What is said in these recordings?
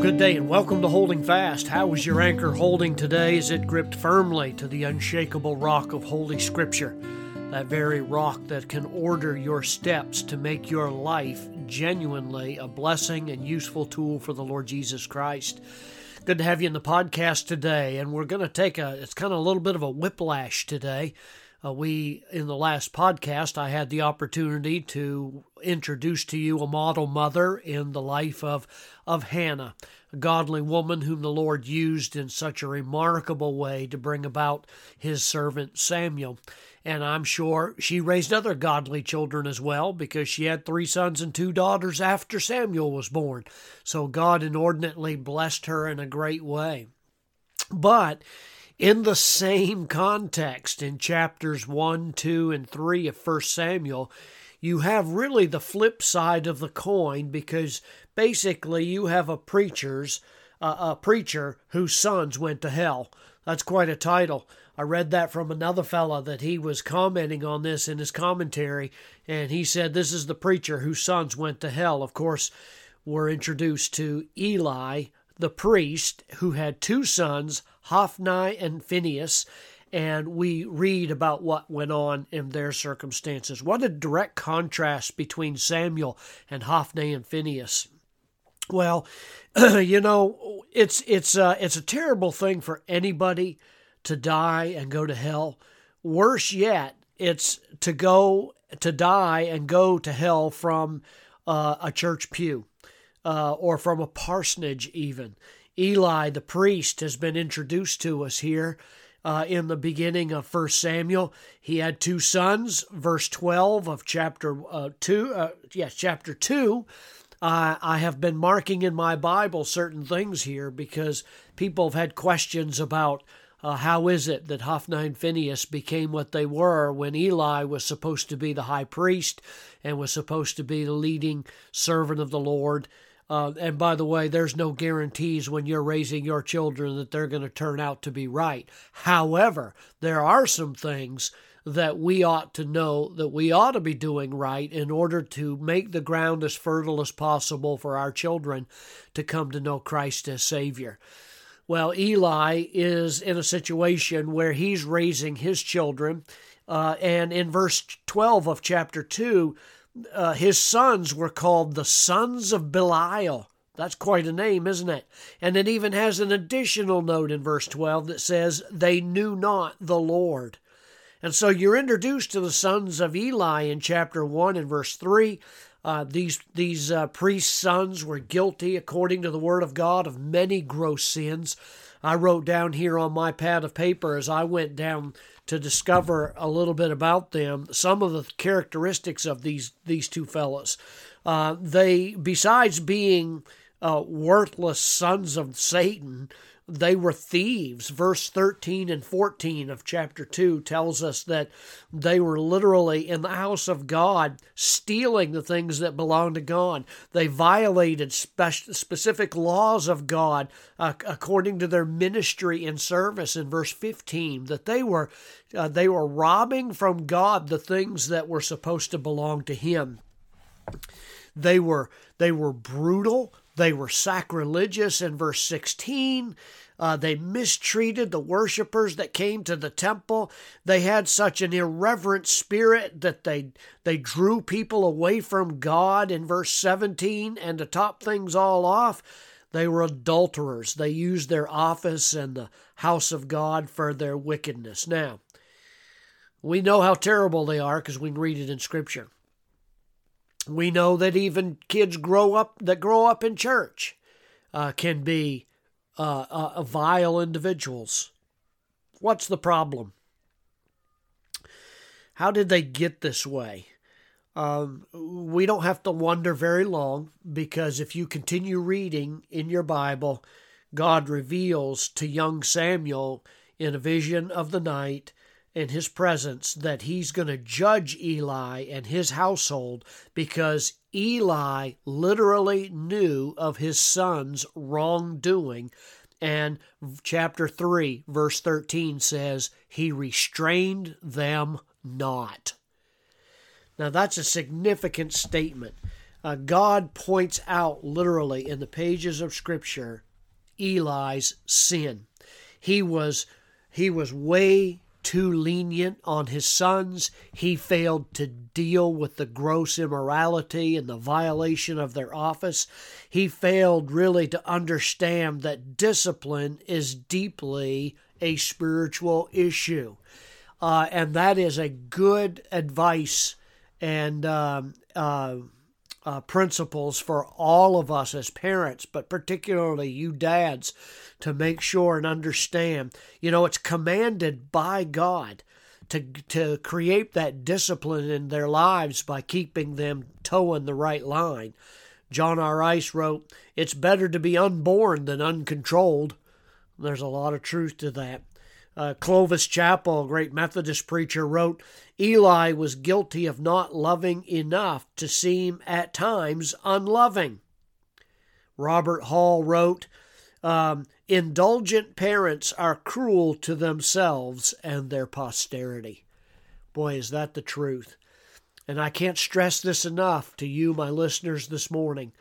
good day and welcome to Holding Fast. How is your anchor holding today? Is it gripped firmly to the unshakable rock of Holy Scripture? That very rock that can order your steps to make your life genuinely a blessing and useful tool for the Lord Jesus Christ. Good to have you in the podcast today, and we're going to take a, it's kind of a little bit of a whiplash today. Uh, we, in the last podcast, I had the opportunity to introduce to you a model mother in the life of, of Hannah, a godly woman whom the Lord used in such a remarkable way to bring about his servant Samuel. And I'm sure she raised other godly children as well because she had three sons and two daughters after Samuel was born. So God inordinately blessed her in a great way. But in the same context, in chapters 1, 2, and 3 of 1 Samuel, you have really the flip side of the coin because basically you have a preacher's uh, a preacher whose sons went to hell. That's quite a title. I read that from another fella that he was commenting on this in his commentary, and he said this is the preacher whose sons went to hell. Of course, we're introduced to Eli, the priest, who had two sons, Hophni and Phinehas, and we read about what went on in their circumstances. What a direct contrast between Samuel and Hophni and Phinehas. Well, you know, it's it's uh, it's a terrible thing for anybody to die and go to hell. Worse yet, it's to go to die and go to hell from uh, a church pew uh, or from a parsonage, even. Eli, the priest, has been introduced to us here. Uh, in the beginning of First Samuel. He had two sons, verse 12 of chapter uh, 2, uh, yes, chapter 2. Uh, I have been marking in my Bible certain things here because people have had questions about uh, how is it that Hophni and Phinehas became what they were when Eli was supposed to be the high priest and was supposed to be the leading servant of the Lord? Uh, and by the way, there's no guarantees when you're raising your children that they're going to turn out to be right. However, there are some things that we ought to know that we ought to be doing right in order to make the ground as fertile as possible for our children to come to know Christ as Savior. Well, Eli is in a situation where he's raising his children. Uh, and in verse 12 of chapter 2, uh, his sons were called the sons of Belial. That's quite a name, isn't it? And it even has an additional note in verse 12 that says, They knew not the Lord. And so you're introduced to the sons of Eli in chapter 1 and verse 3. Uh, these these uh, priests' sons were guilty, according to the word of God, of many gross sins. I wrote down here on my pad of paper as I went down to discover a little bit about them some of the characteristics of these these two fellows. Uh, they, besides being uh, worthless sons of Satan, they were thieves. Verse 13 and 14 of chapter 2 tells us that they were literally in the house of God stealing the things that belong to God. They violated spe- specific laws of God uh, according to their ministry and service in verse 15 that they were uh, they were robbing from God the things that were supposed to belong to him. They were they were brutal, they were sacrilegious in verse 16. Uh, they mistreated the worshippers that came to the temple. They had such an irreverent spirit that they they drew people away from God in verse 17. And to top things all off, they were adulterers. They used their office and the house of God for their wickedness. Now, we know how terrible they are because we can read it in Scripture. We know that even kids grow up that grow up in church uh, can be uh, uh, vile individuals. What's the problem? How did they get this way? Um, we don't have to wonder very long because if you continue reading in your Bible, God reveals to young Samuel in a vision of the night in his presence that he's going to judge Eli and his household because Eli literally knew of his son's wrongdoing. And chapter 3, verse 13 says, He restrained them not. Now, that's a significant statement. uh, God points out literally in the pages of Scripture Eli's sin. He was he was way too lenient on his sons. He failed to deal with the gross immorality and the violation of their office. He failed really to understand that discipline is deeply a spiritual issue. Uh, and that is a good advice and um, uh, uh, principles for all of us as parents, but particularly you dads, to make sure and understand. You know, it's commanded by God to to create that discipline in their lives by keeping them toeing the right line. John R. Rice wrote, "It's better to be unborn than uncontrolled." There's a lot of truth to that. Uh, Clovis Chappell, a great Methodist preacher, wrote Eli was guilty of not loving enough to seem at times unloving. Robert Hall wrote, um, Indulgent parents are cruel to themselves and their posterity. Boy, is that the truth. And I can't stress this enough to you, my listeners, this morning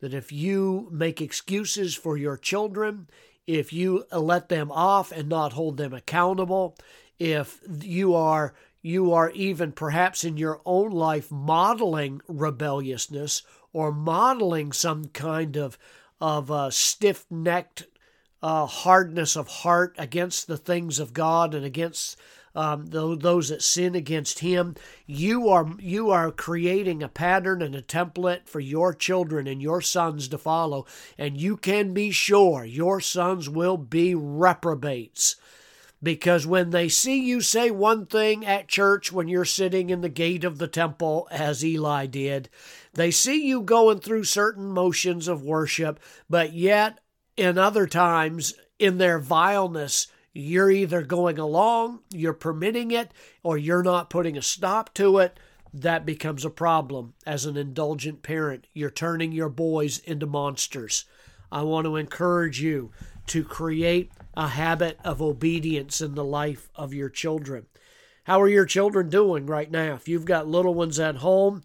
that if you make excuses for your children, if you let them off and not hold them accountable, if you are you are even perhaps in your own life modeling rebelliousness or modeling some kind of of uh, stiff-necked uh, hardness of heart against the things of God and against um, those that sin against Him. You are you are creating a pattern and a template for your children and your sons to follow, and you can be sure your sons will be reprobates. Because when they see you say one thing at church when you're sitting in the gate of the temple, as Eli did, they see you going through certain motions of worship, but yet in other times, in their vileness, you're either going along, you're permitting it, or you're not putting a stop to it. That becomes a problem as an indulgent parent. You're turning your boys into monsters. I want to encourage you to create a habit of obedience in the life of your children. How are your children doing right now? If you've got little ones at home,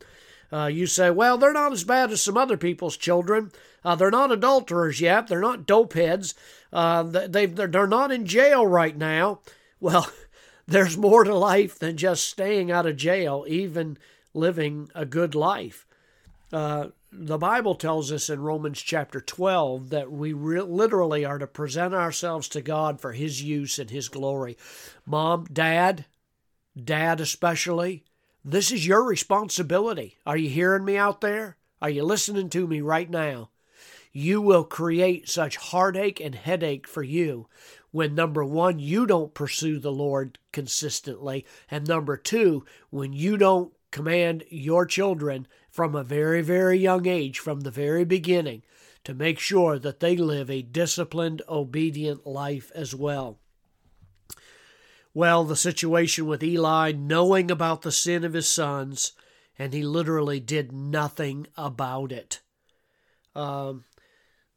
uh, you say, well, they're not as bad as some other people's children. Uh, they're not adulterers yet. They're not dopeheads. Uh, they they're not in jail right now. Well, there's more to life than just staying out of jail, even living a good life. Uh, the Bible tells us in Romans chapter 12 that we re- literally are to present ourselves to God for His use and His glory. Mom, Dad, Dad especially, this is your responsibility. Are you hearing me out there? Are you listening to me right now? you will create such heartache and headache for you when number one, you don't pursue the Lord consistently, and number two, when you don't command your children from a very, very young age, from the very beginning, to make sure that they live a disciplined, obedient life as well. Well, the situation with Eli, knowing about the sin of his sons, and he literally did nothing about it. Um,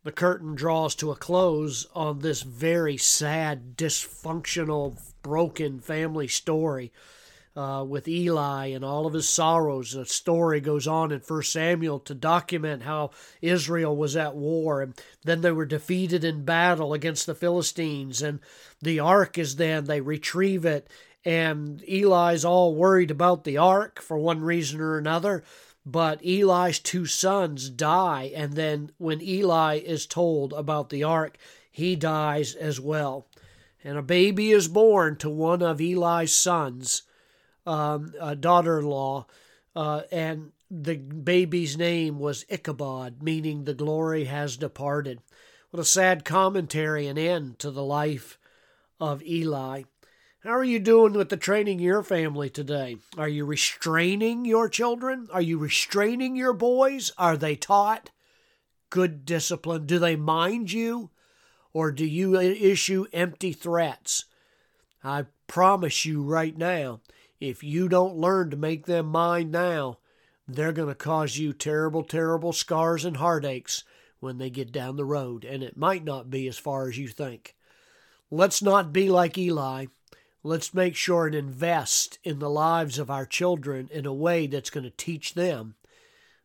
the curtain draws to a close on this very sad, dysfunctional, broken family story uh, with Eli and all of his sorrows. The story goes on in 1 Samuel to document how Israel was at war and then they were defeated in battle against the Philistines. And the ark is then, they retrieve it, and Eli's all worried about the ark for one reason or another. But Eli's two sons die, and then when Eli is told about the ark, he dies as well. And a baby is born to one of Eli's sons, um, a daughter in law, uh, and the baby's name was Ichabod, meaning the glory has departed. What a sad commentary and end to the life of Eli. How are you doing with the training your family today? Are you restraining your children? Are you restraining your boys? Are they taught good discipline? Do they mind you? Or do you issue empty threats? I promise you right now, if you don't learn to make them mind now, they're going to cause you terrible, terrible scars and heartaches when they get down the road, and it might not be as far as you think. Let's not be like Eli let's make sure and invest in the lives of our children in a way that's going to teach them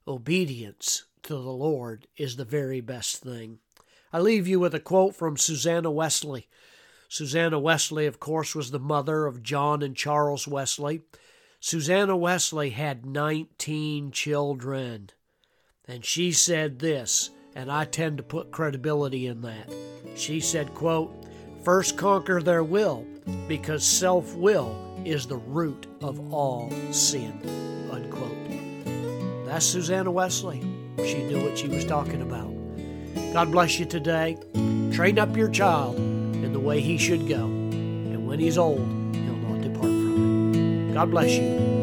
obedience to the Lord is the very best thing. I leave you with a quote from Susanna Wesley. Susanna Wesley, of course, was the mother of John and Charles Wesley. Susanna Wesley had 19 children. And she said this, and I tend to put credibility in that. She said, quote, First conquer their will, because self will is the root of all sin. Unquote. That's Susanna Wesley. She knew what she was talking about. God bless you today. Train up your child way he should go, and when he's old, he'll not depart from it. God bless you.